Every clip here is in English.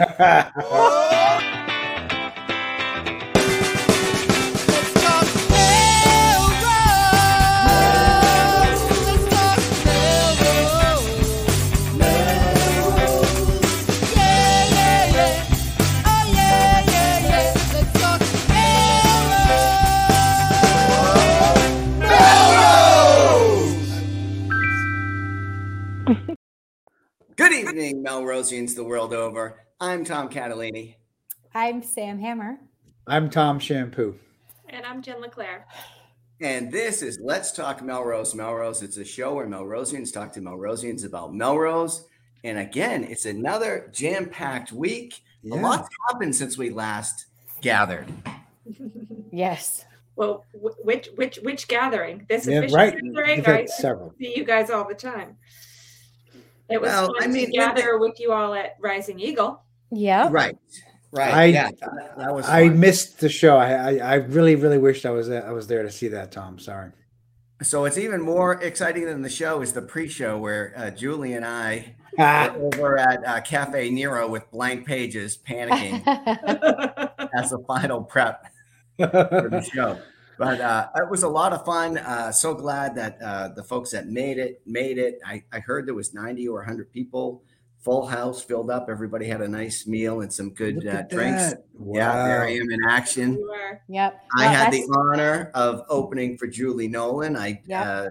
Good evening, Melrosians the world over. I'm Tom Catalini. I'm Sam Hammer. I'm Tom Shampoo. And I'm Jen LeClaire. And this is Let's Talk Melrose. Melrose, it's a show where Melrosians talk to Melrosians about Melrose. And again, it's another jam packed week. A lot's happened since we last gathered. Yes. Well, which which which gathering? This Yeah, official right. gathering. I several. see you guys all the time. It was Well, fun I mean, to when gather with you all at Rising Eagle. Yep. Right. Right. I- yeah. That, that was I missed the show. I, I I really really wished I was there, I was there to see that. Tom, sorry. So it's even more exciting than the show is the pre-show where uh, Julie and I Ah, were over at uh, Cafe Nero with blank pages, panicking as a final prep for the show. But uh, it was a lot of fun. Uh, so glad that uh, the folks that made it made it. I, I heard there was 90 or 100 people. Full house filled up. Everybody had a nice meal and some good uh, drinks. that. Yeah, there I am in action. you were yep. I Well, had the honor of opening for Julie Nolan. I Yep. uh,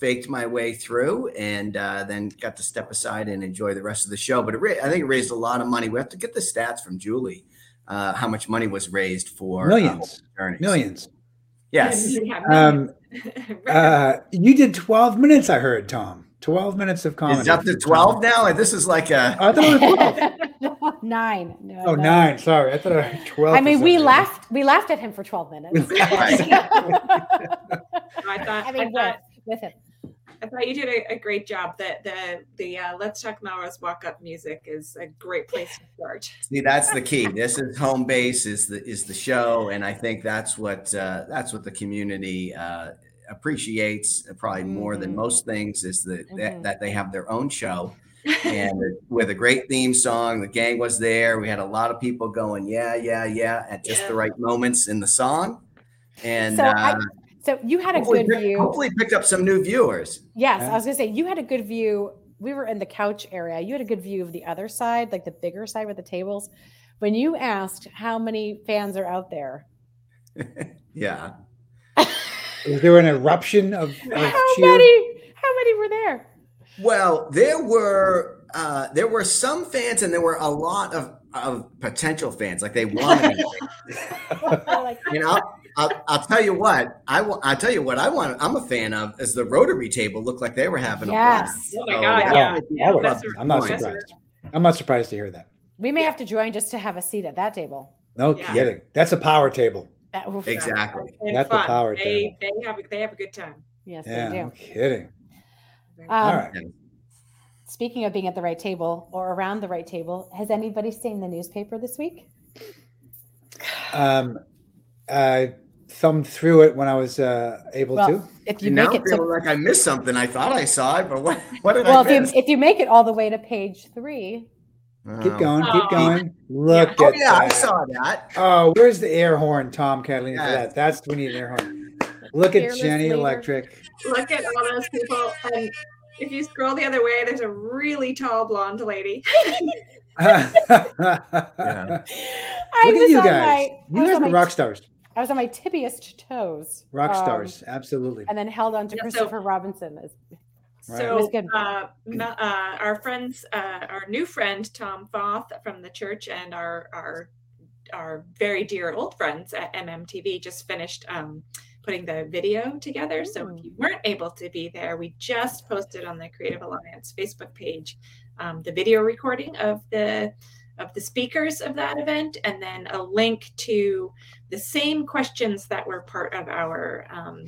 faked my way through and uh, then got to step aside and enjoy the rest of the show. But it ra- I think it raised a lot of money. We have to get the stats from Julie. Uh, how much money was raised for uh, Millions. attorneys. Millions. Yes. Um, uh, you did 12 minutes. I heard Tom. 12 minutes of comedy. It's up to 12 now. This is like a I thought it was 12. nine. No, Oh, no. nine. Sorry, I thought I heard 12. I mean, we some laughed. We laughed at him for 12 minutes. I thought I mean, I thought with, with him. I thought you did a, a great job. That the the uh, Let's Talk Melrose walk up music is a great place to start. see that's the key. This is home base is the is the show, and I think that's what uh, that's what the community uh, appreciates uh, probably more than Mhm. most things is that, that Mhm. that they have their own show. and with a great theme song. The gang was there. We had a lot of people going, yeah, yeah, yeah, at just the right moments in the song. And So I- uh, So you had a good pick- view. hopefully picked up some new viewers. Yes, Yeah. I was gonna say you had a good view. We were in the couch area. You had a good view of the other side, like the bigger side with the tables. When you asked how many fans are out there, Yeah. Was there an eruption of, of how cheer? many? How many were there? Well, there were uh, there were some fans, and there were a lot of, of potential fans. Like they wanted. like, you know, I'll, I'll tell you what I will. I'll tell you what I want. I'm a fan of is the Rotary table looked like they were having a blast. Yes. Oh my So, God, yeah. yeah. Yeah, I'm not surprised. I'm not surprised to hear that. we may have to join just to have a seat at that table. No Yeah. kidding. That's a power table. That, oof. Exactly. And That's the power they, they have a, they have a good time. Yes, Yeah, they no do. kidding. Um, All right. Speaking of being at the right table or around the right table, has anybody seen the newspaper this week? Um, I thumbed through it when I was uh, able Well, to. if you You make now it feel to like I missed something. I thought I saw it, but what? What did well, I if you if you make it all the way to page three, Keep Oh. going. Keep Oh. going. Look Oh at yeah, I saw that. Oh, where's the air horn, Tom Catalini, for that? That's we need an air horn. Look at Fearless Jenny leader. Electric. Look at all those people. And if you scroll the other way, there's a really tall blonde lady. Look I at was you on guys. my I you guys on are my rock stars. I was on my tippiest toes. Rock um, stars. Absolutely. and then held on to Yeah, so- Christopher Robinson. As, Right. So, uh, Mel- uh, our friends, uh, our new friend Tom Foth from the church, and our our our very dear old friends at MMTV just finished um, putting the video together. So if you weren't able to be there, we just posted on the Creative Alliance Facebook page um, the video recording of the of the speakers of that event, and then a link to the same questions that were part of our um,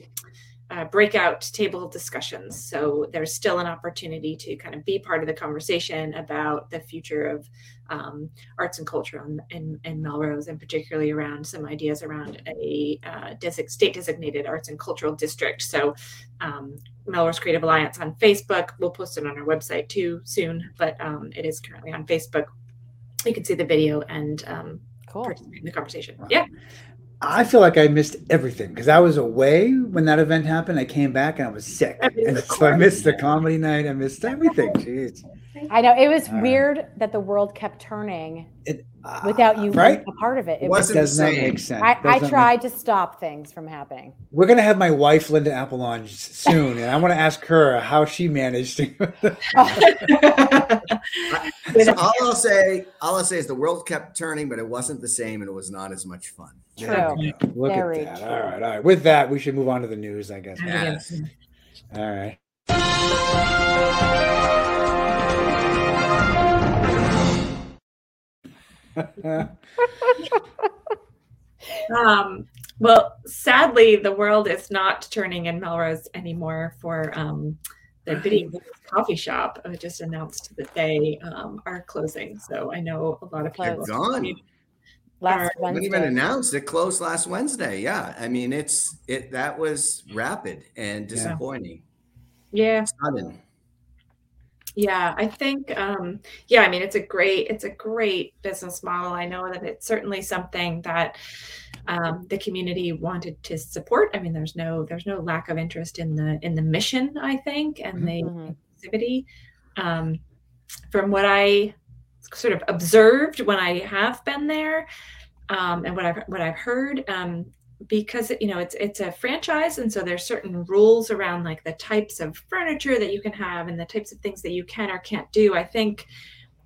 uh, breakout table discussions. So there's still an opportunity to kind of be part of the conversation about the future of um, arts and culture in, in, in Melrose, and particularly around some ideas around a uh, desi- state designated arts and cultural district. So um, Melrose Creative Alliance on Facebook. We'll post it on our website too soon, but um, it is currently on Facebook. you can see the video and um, Cool. participate in the conversation. Wow. Yeah. I feel like I missed everything because I was away when that event happened. I came back and I was sick, and so I missed the comedy night. I missed everything. Jeez. I know it was All right. weird that the world kept turning It, without you right? being a part of it. It It was, wasn't the does not same. make sense. I, I not make- tried to stop things from happening. We're gonna have my wife Linda Apple on s- soon, and I want to ask her how she managed to. So all I'll say, all I'll say is the world kept turning, but it wasn't the same, and it was not as much fun. There we. Look Very at that. true. All right, all right. With that, we should move on to the news, I guess. Yes. All right. Um, well, sadly, the world is not turning in Melrose anymore for um, the Bitty coffee shop. uh, just announced that they um, are closing. So I know a lot of They're gone. Last It wasn't even announced. It closed last Wednesday. Yeah, I mean it's it that was rapid and disappointing. Yeah, Sudden. Yeah. I think. Um, yeah, I mean, it's a great, it's a great business model. I know that it's certainly something that um, the community wanted to support. I mean, there's no, there's no lack of interest in the in the mission. I think, and the Mhm. inclusivity. Um, from what I sort of observed when I have been there, um, and what I've what I've heard, um, because you know it's it's a franchise, and so there's certain rules around like the types of furniture that you can have and the types of things that you can or can't do. I think.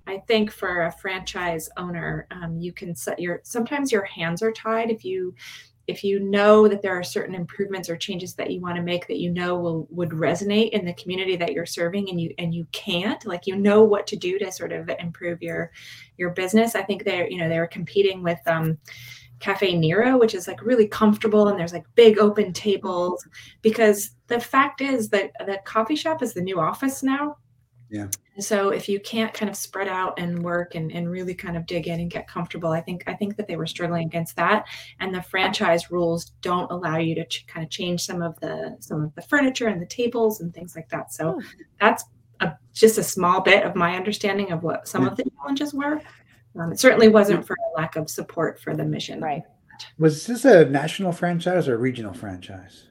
I think for a franchise owner, um, you can set your sometimes your hands are tied if you if you know that there are certain improvements or changes that you want to make that you know will would resonate in the community that you're serving and you and you can't like you know what to do to sort of improve your your business i think they're you know they're competing with um cafe nero which is like really comfortable and there's like big open tables because the fact is that the coffee shop is the new office now. Yeah. so if you can't kind of spread out and work and, and really kind of dig in and get comfortable i think i think that they were struggling against that. And the franchise rules don't allow you to ch- kind of change some of the some of the furniture and the tables and things like that. So Hmm. that's a, just a small bit of my understanding of what some of the challenges were um, it certainly wasn't for a lack of support for the mission Right. Was this a national franchise or a regional franchise?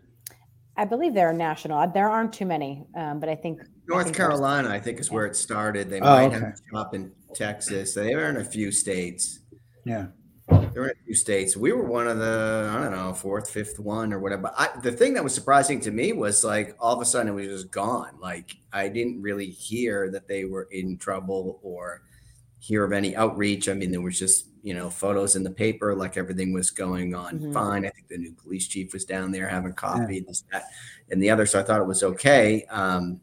I believe they're national. There aren't too many, um, but I think North think Carolina, I think, is where it started. They Oh, might okay. have a shop in Texas. They were in a few states. Yeah. They're in a few states. We were one of the, I don't know, fourth, fifth one or whatever. I, the thing that was surprising to me was like all of a sudden it was just gone. Like I didn't really hear that they were in trouble or hear of any outreach. I mean, there was just, you know, photos in the paper, like everything was going on Mhm. fine. I think the new police chief was down there having coffee, this, that, and the other. So I thought it was okay. Um,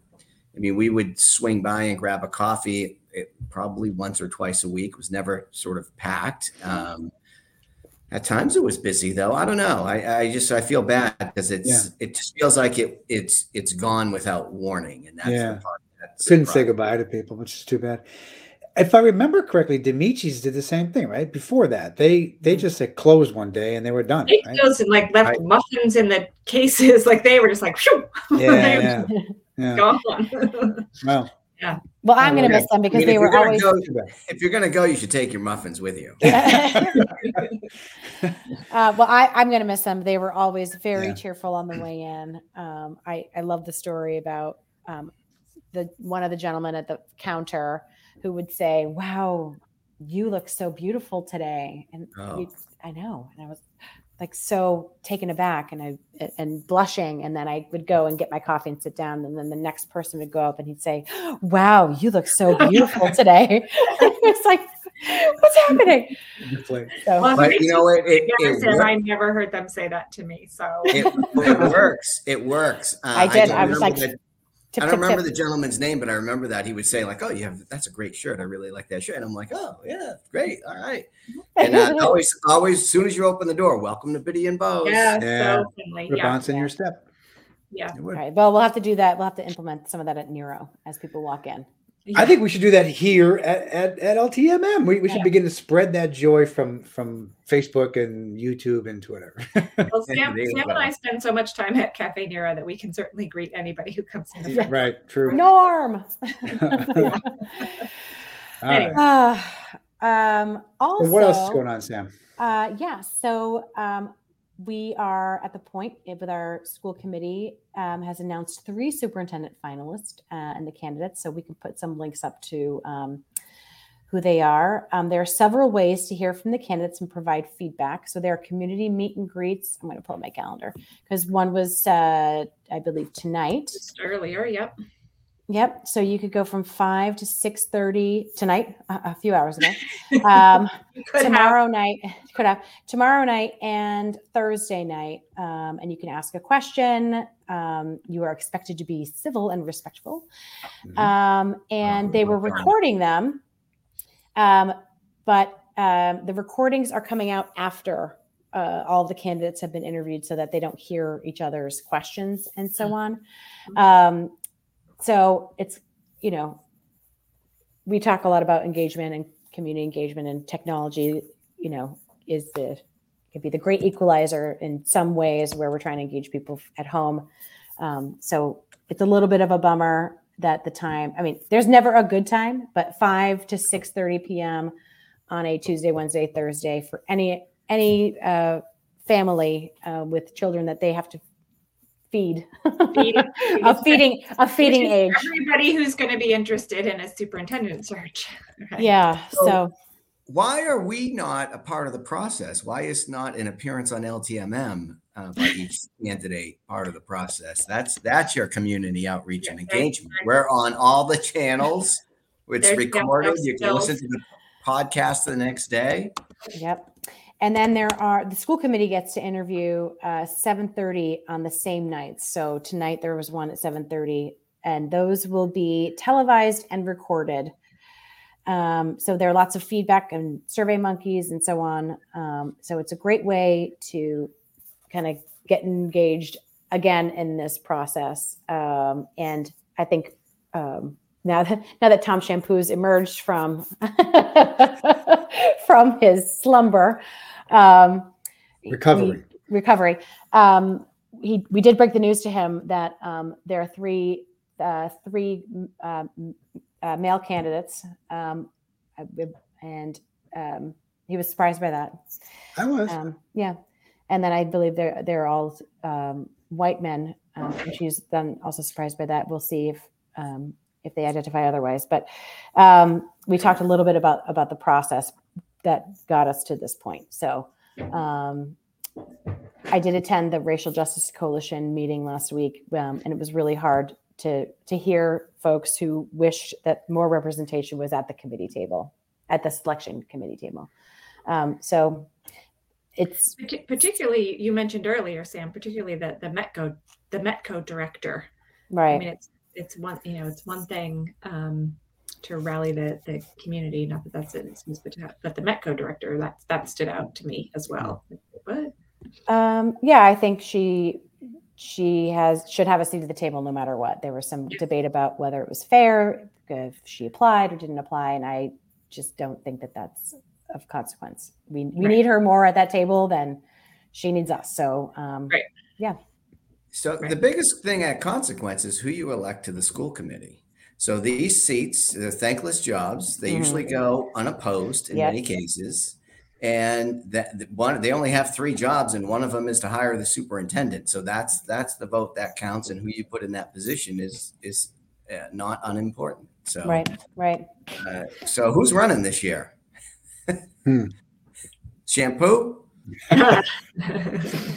I mean, we would swing by and grab a coffee it, probably once or twice a week. It was never sort of packed. Um, at times it was busy though. I don't know. I, I just I feel bad because it's Yeah. it just feels like it it's it's gone without warning, and that's Yeah. the part that's Couldn't say goodbye to people, which is too bad. If I remember correctly, Demici's did the same thing, right? Before that, they they just said closed one day and they were done. they Right? chose and like left Right. muffins in the cases like they were just like Phew! Yeah, yeah, yeah. gone Well, well, I'm going to Okay. miss them I because mean, they if were you're gonna always. go- if you're gonna go, you should take your muffins with you. Uh, well, I, I'm going to miss them. They were always very Yeah. cheerful on the way in. Um, I, I love the story about um, the one of the gentlemen at the counter who would say, "Wow, you look so beautiful today," and Oh. you, I know, and I was like so taken aback and I and blushing, and then I would go and get my coffee and sit down, and then the next person would go up and he'd say, "Wow, you look so beautiful today." it's like, what's happening? So, Well, But you know, it it, it, and I never heard them say that to me. So it, it works. It works. Uh, I did. don't I was like, the- tip, I don't remember tip. the gentleman's name, but I remember that he would say like, "Oh, you have that's a great shirt. I really like that shirt." And I'm like, "Oh, yeah, great, all right." And uh, always, always, as soon as you open the door, welcome to Bitty and Beau's. yeah, Yeah. so friendly. Put Yeah, bounce in Yeah. your step. yeah. It. All right. Well, we'll have to do that. We'll have to implement some of that at Nero as people walk in. I think we should do that here at, at, at LTMM. We, we should Yeah. begin to spread that joy from from Facebook and YouTube and Twitter. Well, Sam, There you Sam and I spend so much time at Cafe Nero that we can certainly greet anybody who comes in. Yeah. right, true. Norm. All right. Ah, um, also, And what else is going on, Sam? Uh, yeah, so um, we are at the point with our school committee um, has announced three superintendent finalists uh, and the candidates, so we can put some links up to um, who they are. Um, there are several ways to hear from the candidates and provide feedback. So there are community meet and greets. I'm going to pull up my calendar because one was, uh, I believe, tonight. Just earlier, yep. Yep. So you could go from five to six thirty tonight, a, a few hours ago. Um, tomorrow have. night, could have tomorrow night and Thursday night, um, and you can ask a question. Um, you are expected to be civil and respectful, Mhm. um, and they were recording them, um, but um, the recordings are coming out after uh, all the candidates have been interviewed, so that they don't hear each other's questions and so on. Um, so it's you know we talk a lot about engagement and community engagement and technology you know is the could be the great equalizer in some ways where we're trying to engage people at home. Um, so it's a little bit of a bummer that the time i mean there's never a good time but 5 to 6 30 p.m on a tuesday wednesday thursday for any any uh, family uh, with children that they have to feed Feed- a feeding a feeding age Everybody who's going to be interested in a superintendent search. Right. yeah so Why are we not a part of the process? Why is not an appearance on LTMM uh, by each candidate part of the process? That's that's your community outreach and Yeah, right, engagement. right. We're on all the channels. It's There's recorded. You can listen to the podcast the next day. Yep. And then there are the school committee gets to interview uh, 7:30 on the same night. So tonight there was one at 7:30, and those will be televised and recorded. Um, so there are lots of feedback and survey monkeys and so on. Um, so it's a great way to kind of get engaged again in this process. Um, and I think um, now that now that Tom Shampoo's emerged from from his slumber, um, Recovery. we- recovery. Um, he we did break the news to him that um, there are three uh, three uh, uh, male candidates, um, and um, he was surprised by that. I was. Um, yeah, and then I believe they're they're all um, white men, um, and she's then also surprised by that. We'll see if um, if they identify otherwise. But um, we talked a little bit about about the process that got us to this point. So um, I did attend the Racial Justice Coalition meeting last week, um, and it was really hard to to hear folks who wish that more representation was at the committee table, at the selection committee table. Um, so it's Particularly, you mentioned earlier, Sam. Particularly the the Metco the Metco director. Right. I mean, it's it's one you know it's one thing um, to rally the the community. Not that that's an excuse, but to have, but the Metco director that that stood out to me as well. What? Um, yeah, I think she she has should have a seat at the table no matter what. There was some Yeah. debate about whether it was fair if she applied or didn't apply, and I just don't think that that's of consequence. We we Right. need her more at that table than she needs us. So um, Right. So Right. the biggest thing at consequence is who you elect to the school committee. So these seats, they're thankless jobs. They Mhm. usually go unopposed in Yep. many cases. And that that one, they only have three jobs, and one of them is to hire the superintendent. So that's that's the vote that counts, and who you put in that position is is uh, not unimportant. So right, right. uh, so who's running this year? Hmm. Shampoo.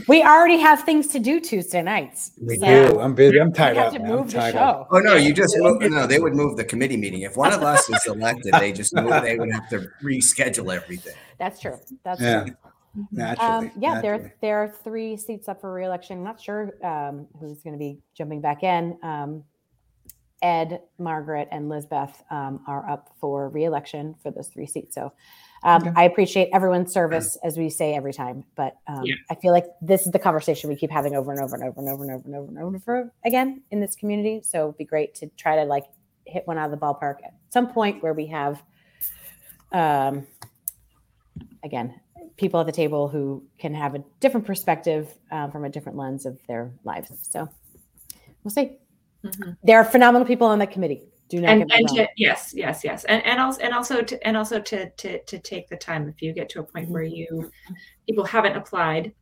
We already have things to do Tuesday nights. We so do. I'm busy. I'm we tied have up. to man. I'm move the tied up. show. Oh no, you just move, no. They would move the committee meeting if one of us is elected. They just move. They would have to reschedule everything. That's true. That's Yeah. true. Naturally. Um, yeah, naturally. there there are three seats up for reelection. Not sure um, who's going to be jumping back in. Um, Ed, Margaret, and Lizbeth um, are up for reelection for those three seats. So um, Okay. I appreciate everyone's service, as we say every time. But um, Yeah. I feel like this is the conversation we keep having over and over and over and over and over and over and over again in this community. So it'd be great to try to like hit one out of the ballpark at some point where we have, um, again, people at the table who can have a different perspective uh, from a different lens of their lives. So we'll see. Mhm. There are phenomenal people on that committee. Do not and, get and to, yes, yes, yes, and and also and also to and also to to to take the time if you get to a point where you people haven't applied,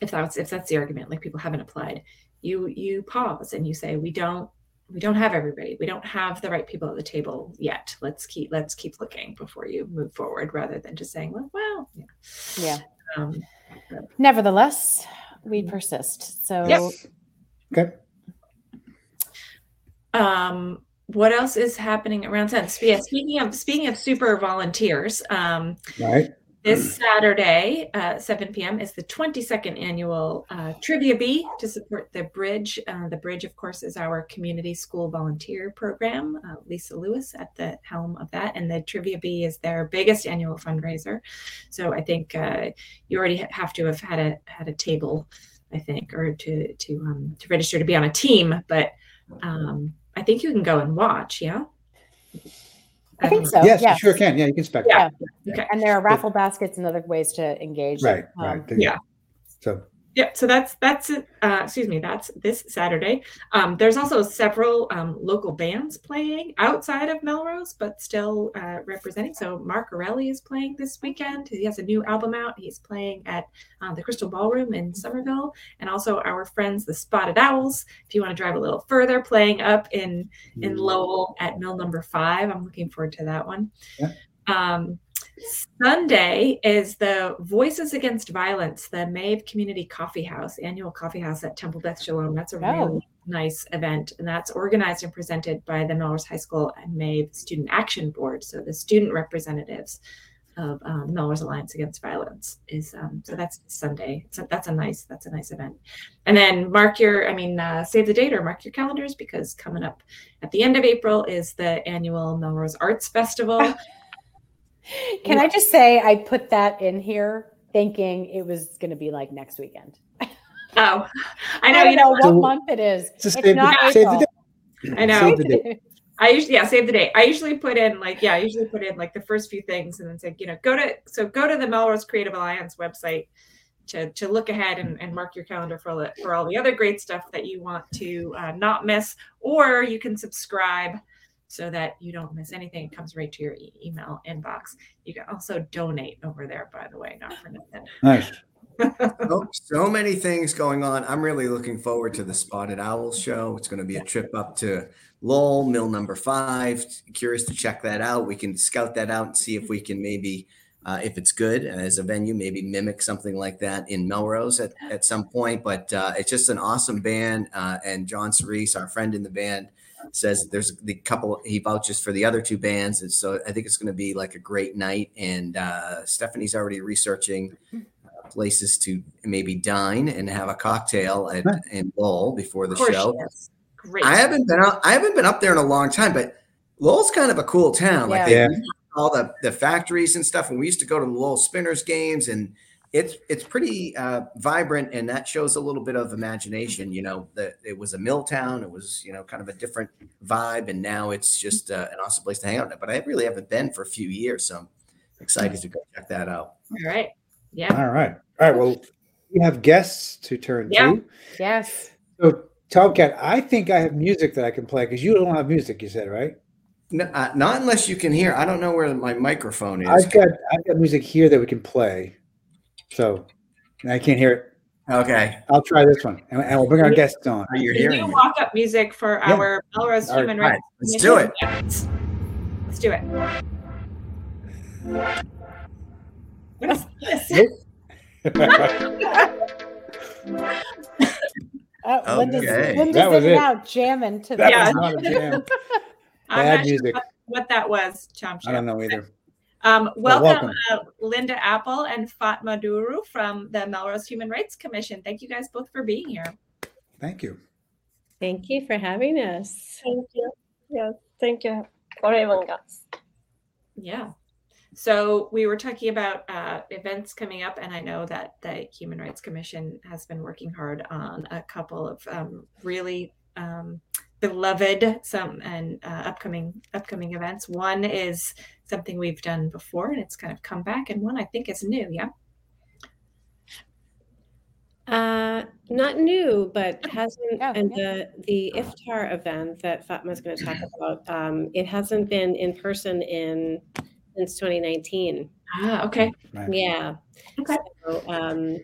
if that's if that's the argument, like people haven't applied, you you pause and you say we don't we don't have everybody, we don't have the right people at the table yet. Let's keep let's keep looking before you move forward, rather than just saying well, well, yeah. yeah. Um, Nevertheless, we persist. So Yep. Okay. um what else is happening around sense yeah speaking of speaking of super volunteers um Right. this saturday uh, 7 p.m is the 22nd annual uh, trivia bee to support the bridge. Uh, the bridge of course is our community school volunteer program uh, lisa lewis at the helm of that. And the trivia bee is their biggest annual fundraiser. So i think uh, you already have to have had a had a table i think or to to um, to register to be on a team but um, I think you can go and watch. Yeah, I think Um, so. yes, yes. you sure can. Yeah, you can spec. Yeah. that. Okay. And there are raffle baskets and other ways to engage. Right. Um, Right. yeah. So Yeah, so that's that's. Uh, excuse me, that's this Saturday. Um, there's also several um, local bands playing outside of Melrose, but still uh, representing. So Mark Erelli is playing this weekend. He has a new album out. He's playing at uh, the Crystal Ballroom in Somerville, and also our friends the Spotted Owls. If you want to drive a little further, playing up in in Lowell at Mill Number Five. I'm looking forward to that one. Yeah. Um, Sunday is the Voices Against Violence, the MAAV Community Coffee House, annual coffee house at Temple Beth Shalom. That's a Oh. really nice event, and that's organized and presented by the Melrose High School and MAAV Student Action Board. So the student representatives of um, Melrose Alliance Against Violence is um, so that's Sunday. So that's a nice that's a nice event. And then mark your, I mean, uh, save the date or mark your calendars because coming up at the end of April is the annual Melrose Arts Festival. Can I just say I put that in here thinking it was going to be like next weekend. Oh, I I know. don't You know, know what So- month it is. It's save the- not save the April. date. I know. Save the date. I usually yeah save the day. I usually put in like yeah I usually put in like the first few things and then say you know go to so go to the Melrose Creative Alliance website to to look ahead and, and mark your calendar for all the, for all the other great stuff that you want to uh, not miss or you can subscribe so that you don't miss anything. It comes right to your e- email inbox. You can also donate over there by the way, not for nothing. Nice. So, so many things going on. I'm really looking forward to the Spotted Owls show. It's going to be a trip up to Lowell, Mill Number Five. Curious to check that out. We can scout that out and see if we can maybe, uh, if it's good as a venue, maybe mimic something like that in Melrose at, at some point. But uh, it's just an awesome band. Uh, and John Cerise, our friend in the band, says there's the couple he vouches for the other two bands and so i think it's going to be like a great night and uh stephanie's already researching uh, places to maybe dine and have a cocktail at and in Lowell before the Of course, show. yes. Great. I haven't been out. I haven't been up there in a long time, but Lowell's kind of a cool town. Like they Yeah. all the the factories and stuff. And we used to go to the Lowell Spinners games, and it's it's pretty uh, vibrant, and that shows a little bit of imagination. You know, that it was a mill town. It was you know kind of a different vibe, and now it's just uh, an awesome place to hang out. But I really haven't been for a few years, so I'm excited to go check that out. All right. Yeah. All right. All right. Well, we have guests to turn Yeah. to. Yes. So, Tomcat, I think I have music that I can play because you don't have music. You said right. No, uh, not unless you can hear. I don't know where my microphone is. I've got I've got music here that we can play. So, I can't hear it. Okay, I'll try this one, and, and we'll bring our guests on. are you Can hearing you me? walk up music for Yeah. our Melrose All right, Human all right, Rights? let's do it. Commission? Let's do it. What is this? Oh, uh, Linda's, Okay. Linda's That was in and it. out jamming to That the Yeah. was not a jam. I'm Bad not sure music. what, what that was, Chomp I don't know either. Um, welcome, welcome. Uh, Linda Apple and Fatma Duru from the Melrose Human Rights Commission. Thank you guys both for being here. Thank you. Thank you for having us. Thank you. Yes, thank you for having us. Yeah. So we were talking about uh, events coming up, and I know that the Human Rights Commission has been working hard on a couple of um, really um, beloved some and uh, upcoming upcoming events. One is something we've done before, and it's kind of come back, and one I think is new. Yeah. Uh, not new, but hasn't, Oh, and yeah. the, the iftar event that Fatma is going to talk about, um, it hasn't been in person in, since 2019. Ah, okay. Right. Yeah. Okay. So, um,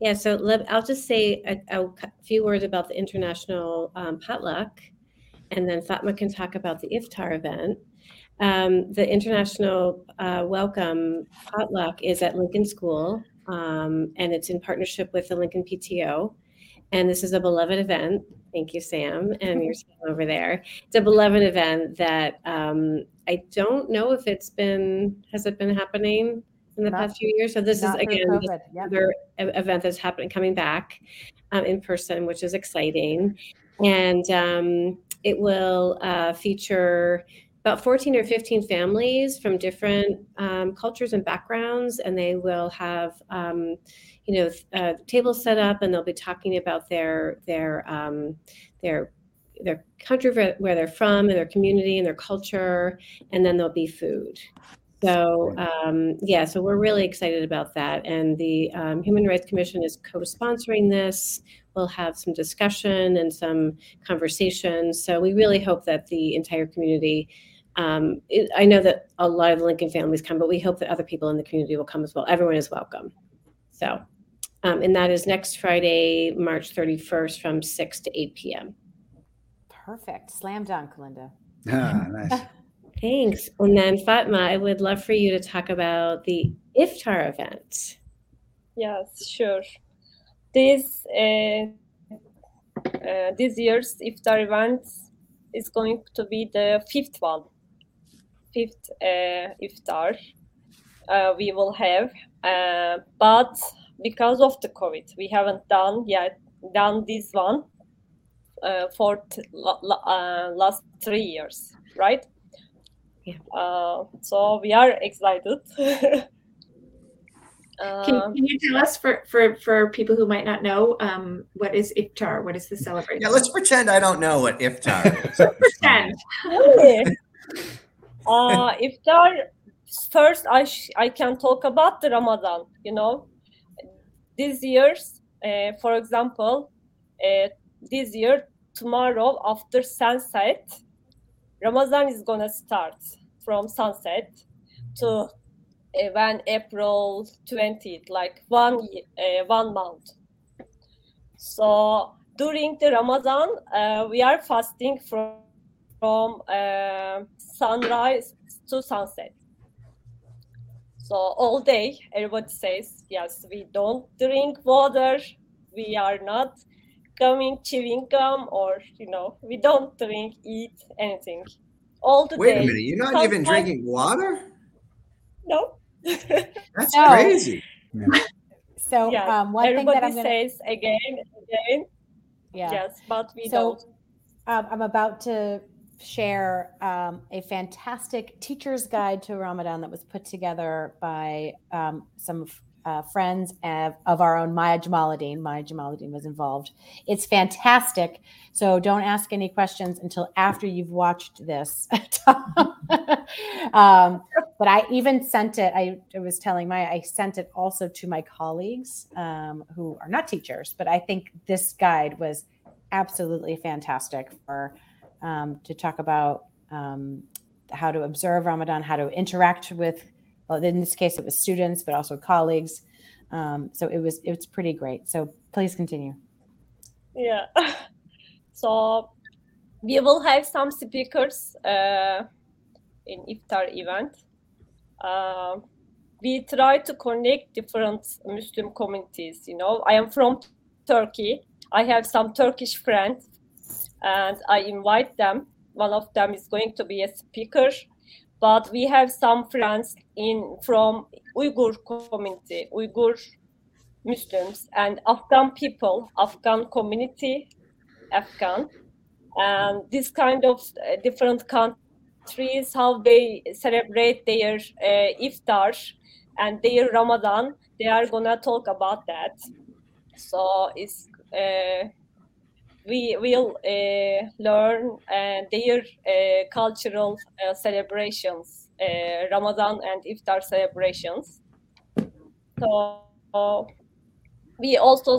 yeah, so let, I'll just say a, a few words about the international um, potluck, and then Fatma can talk about the iftar event. Um, the international uh, welcome potluck is at Lincoln School, um, and it's in partnership with the Lincoln PTO. And this is a beloved event. Thank you, Sam, and your Sam over there. It's a beloved event that um, I don't know if it's been has it been happening in the Not- past few years. So this is again COVID, yep. another event that's happening coming back um, in person, which is exciting, and um, it will uh, feature about 14 or 15 families from different um, cultures and backgrounds, and they will have um, you know uh, tables set up, and they'll be talking about their their um, their their country where, they're from and their community and their culture, and then there'll be food. So um, yeah, so we're really excited about that, and the um, Human Rights Commission is co-sponsoring this. We'll have some discussion and some conversations. So we really hope that the entire community. Um, it, I know that a lot of the Lincoln families come, but we hope that other people in the community will come as well. Everyone is welcome. So, um, and that is next Friday, March 31st, from 6 to 8 p.m. Perfect. Slam dunk, Linda. Ah, nice. Thanks. And then Fatma, I would love for you to talk about the iftar event. Yes, sure. This uh, uh, this year's iftar event is going to be the fifth one, fifth uh, iftar uh, we will have. Uh, but because of the COVID, we haven't done yet done this one uh, for t- la- la- uh, last three years, right? Yeah. Uh, so we are excited. Can, Um, can you tell us for, for, for people who might not know, um, what is iftar? What is the celebration? Yeah, let's pretend I don't know what iftar is. pretend. Uh, iftar first I sh- I can talk about the Ramadan. You know, this year's, uh, for example, uh, this year tomorrow after sunset, Ramadan is gonna start from sunset to uh, when April twentieth, like one uh, one month. So during the Ramadan, uh, we are fasting from from uh, sunrise to sunset. So all day, everybody says, yes, we don't drink water, we are not coming chewing gum, or you know, we don't drink, eat anything. All the Wait day. a minute, you're not even drinking water? No. That's No. crazy. So Yes, um, one thing that I'm going to says again, again, yeah. yes, but we So- don't. Um, I'm about to share um, a fantastic teacher's guide to Ramadan that was put together by um, some uh, friends of, of our own Maya Jamaluddin. Maya Jamaluddin was involved. It's fantastic. So don't ask any questions until after you've watched this. um, but I even sent it. I, I was telling Maya, I sent it also to my colleagues um, who are not teachers, but I think this guide was absolutely fantastic for um, to talk about um, how to observe Ramadan, how to interact with. Well, in this case, it was students, but also colleagues. Um, so it was it's pretty great. So please continue. Yeah. so we will have some speakers uh, in iftar event. Uh, we try to connect different Muslim communities. You know, I am from Turkey. I have some Turkish friends, and I invite them. One of them is going to be a speaker, but we have some friends in from Uyghur community, Uyghur Muslims and Afghan people, Afghan community, Afghan, and this kind of uh, different countries, how they celebrate their uh, iftar and their Ramadan. They are gonna talk about that. So it's uh, we will uh, learn uh, their uh, cultural celebrations, Ramadan and iftar celebrations. So we also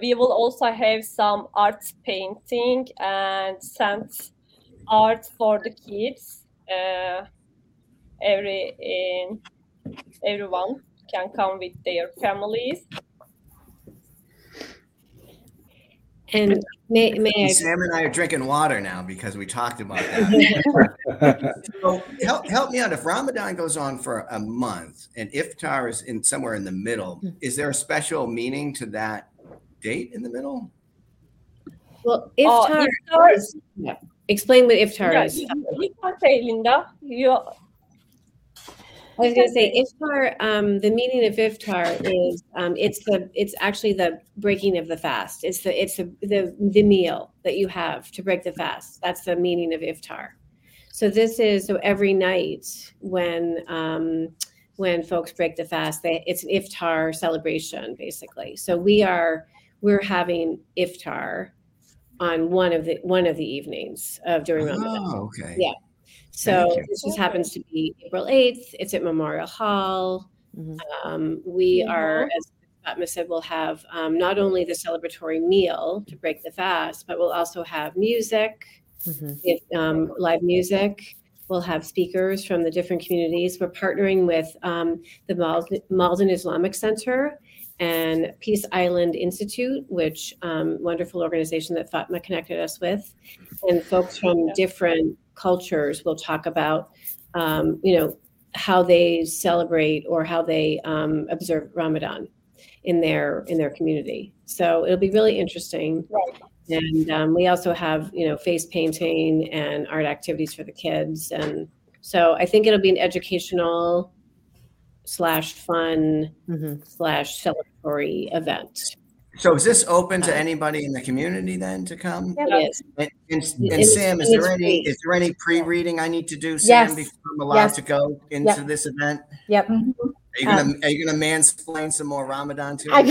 we will also have some art painting and send art for the kids. Every everyone can come with their families. And may, may I, Sam and I are drinking water now because we talked about that. so help, help me out. If Ramadan goes on for a month and Iftar is in somewhere in the middle, is there a special meaning to that date in the middle? well, Uh, iftar, iftar- is- yeah. explain what iftar Yeah, is. you, you can say, Linda. You I was going to say iftar. Um, the meaning of iftar is um, it's the it's actually the breaking of the fast. It's the it's the, the the meal that you have to break the fast. That's the meaning of iftar. So this is so every night when um, when folks break the fast, they, it's an iftar celebration basically. So we are we're having iftar on one of the one of the evenings of during Ramadan. Oh, okay. Yeah. So this just happens to be April 8th. It's at Memorial Hall. Mhm. Um, we are, Mhm. as Fatma said, we'll have um, not only the celebratory meal to break the fast, but we'll also have music, Mhm. we um, live music. We'll have speakers from the different communities. We're partnering with um, the Malden, Malden Islamic Center and Peace Island Institute, which um, wonderful organization that Fatma connected us with, and folks from different cultures will talk about, um, you know, how they celebrate or how they um, observe Ramadan in their in their community. So it'll be really interesting. Right. And um, we also have, you know, face painting and art activities for the kids, and so I think it'll be an educational slash fun Mhm. slash celebratory event. So is this open to anybody in the community then to come? Yep. It is. And, and, and is- Sam, is it is there any is there any pre-reading I need to do, Sam, Yes. before I'm allowed Yes. to go into this event? Yep. Are you gonna are you gonna mansplain some more Ramadan to me?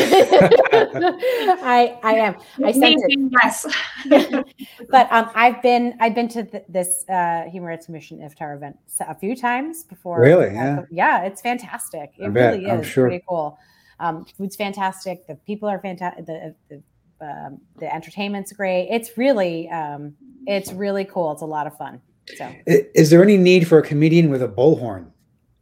I I am. I sent it. Yes. but um, I've been I've been to th- this uh, Human Rights Commission iftar event a few times before. Really? Uh, Yeah. yeah, it's fantastic. It I bet. really I'm is sure. pretty cool. Um, food's fantastic. The people are fantastic. The the, um, the entertainment's great. It's really um, it's really cool. It's a lot of fun. So I- Is there any need for a comedian with a bullhorn?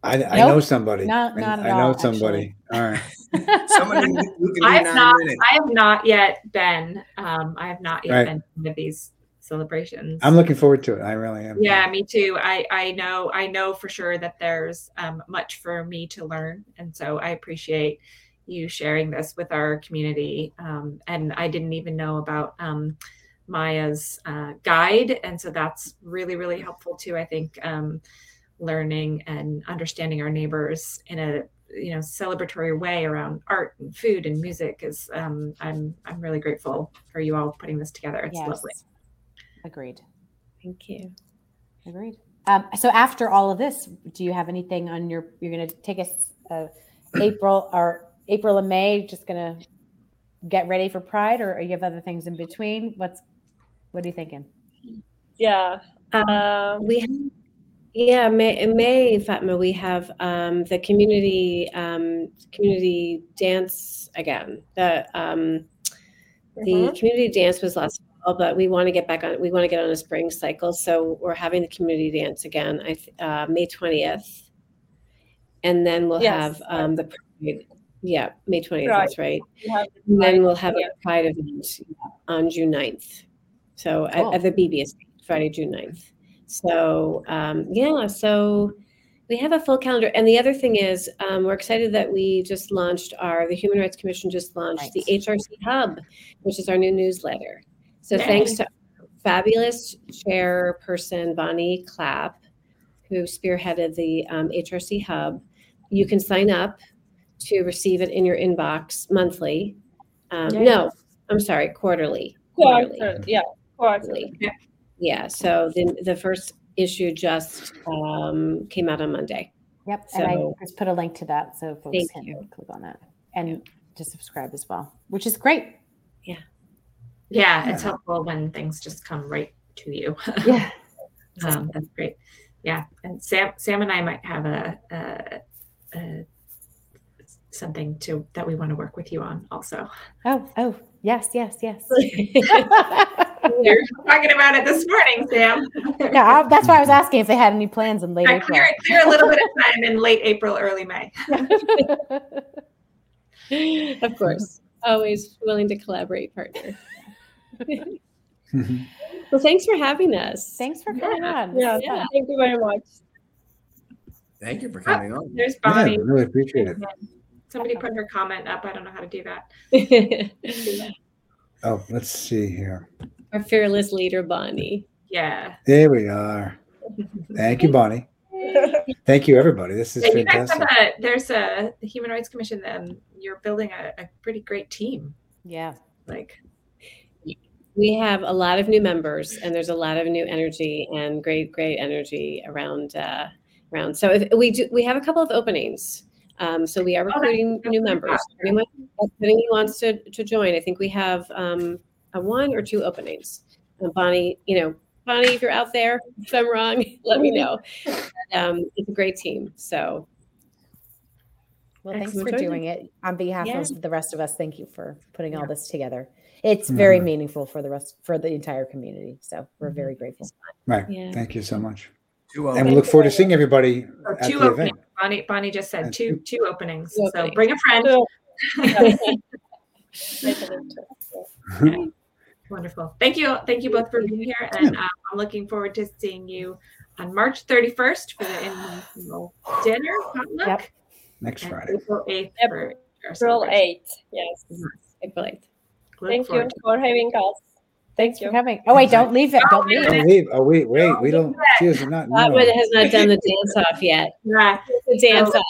I, I know somebody. Not- I- not at I know all, somebody. All right. Somebody who who I have not. minutes. I have not yet been. Um, I have not yet Right. been to one of these celebrations. I'm looking forward to it. I really am. Yeah, me too. I I know I know for sure that there's um, much for me to learn, and so I appreciate you sharing this with our community. Um, and I didn't even know about um, Maya's uh, guide, and so that's really really helpful too. I think um, learning and understanding our neighbors in a you know celebratory way around art and food and music is um, I'm I'm really grateful for you all putting this together. It's lovely. Agreed. Thank you. Agreed. Um, so after all of this, do you have anything on your? You're going to take us uh, April or April and May. Just going to get ready for Pride, or you have other things in between? What's what are you thinking? yeah. Um, We have, yeah, May, May, Fatma, we have um, the community um, community dance again. The um, the mhm. community dance was last fall, but we want to get back on. We want to get on a spring cycle, so we're having the community dance again. I th- uh, May twentieth, and then we'll Yes, have um, the pride. Yeah, May twentieth. Right. That's right. And then we'll have yeah. a pride event on June 9th. So at- at, the BBS, Friday, June 9th. So um, yeah, so we have a full calendar. And the other thing is, um, we're excited that we just launched our, the Human Rights Commission just launched the HRC Hub, which is our new newsletter. So Yay. thanks to fabulous chairperson Bonnie Clapp, who spearheaded the um, HRC Hub, you can sign up to receive it in your inbox monthly. Um, no, I'm sorry, quarterly. Quarter, yeah, quarterly. Quarterly. Yeah. So the the first issue just um, came out on Monday. Yep, and I just put a link to that so folks Thank can you. click on that and to subscribe as well, which is great. Yeah. Yeah, it's helpful when things just come right to you. Yeah. um, that's great. Yeah, and Sam, Sam and I might have a, a, a something to that we want to work with you on also. Oh, oh, yes, yes, yes. We were talking about it this morning, Sam. yeah, I, that's why I was asking if they had any plans in late Yeah, April. clear, clear a little bit of time in late April, early May. of course, always willing to collaborate, partner. Mm-hmm. Well, thanks for having us. Thanks for coming on. Yeah, Yeah. thank you very much. Thank you for oh, coming on. There's Yeah, Bonnie. really appreciate it. Somebody put her comment up. I don't know how to do that. Oh, let's see here. Our fearless leader, Bonnie. Yeah. There we are. Thank you, Bonnie. Thank you, everybody. This is Yeah, you guys fantastic. a, there's a the Human Rights Commission. Um, you're building a, a pretty great team. Yeah. Like, We have a lot of new members, and there's a lot of new energy and great, great energy around. Uh, around. So if we do, we have a couple of openings. Um, so we are recruiting that's new members. anyone, if anyone wants to to join, I think we have um, a one or two openings. And Bonnie, you know, Bonnie, if you're out there, if I'm wrong, let me know. Um, it's a great team. So Well, thanks Excellent for doing it on behalf Yeah. of the rest of us. Thank you for putting all this together. It's very mm-hmm. meaningful for the rest for the entire community. So we're very mm-hmm. grateful. Right. Yeah. Thank you so much. And we look forward to seeing everybody oh, at two the openings. event. Bonnie, Bonnie just said And two two- two openings. Two So openings. bring a friend. So- Wonderful. Thank you. Thank you both for being here. And uh, I'm looking forward to seeing you on March 31st for the international dinner potluck. Yep. Next and Friday. April 8th Yep. for our April celebration. 8. Yes. April 8th. Look Thank you forward to for having us. Thanks you. for coming. Oh wait, don't leave it. Don't leave Don't it. leave. Oh, wait, wait. We don't. She does not That know. one has not done the dance off yet. Yeah, The dance off.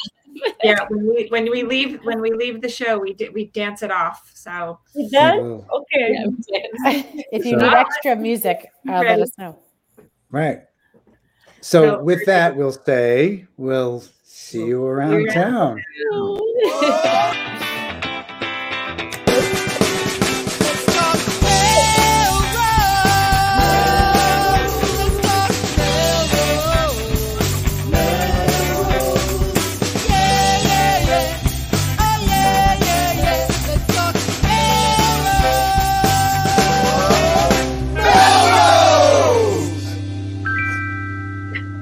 yeah. When we when we leave when we leave the show, we do, we dance it off. So We We done? Okay. Yeah, if you So- need extra music, uh, let us know. Right. So So- with that, we'll say we'll see you around around town.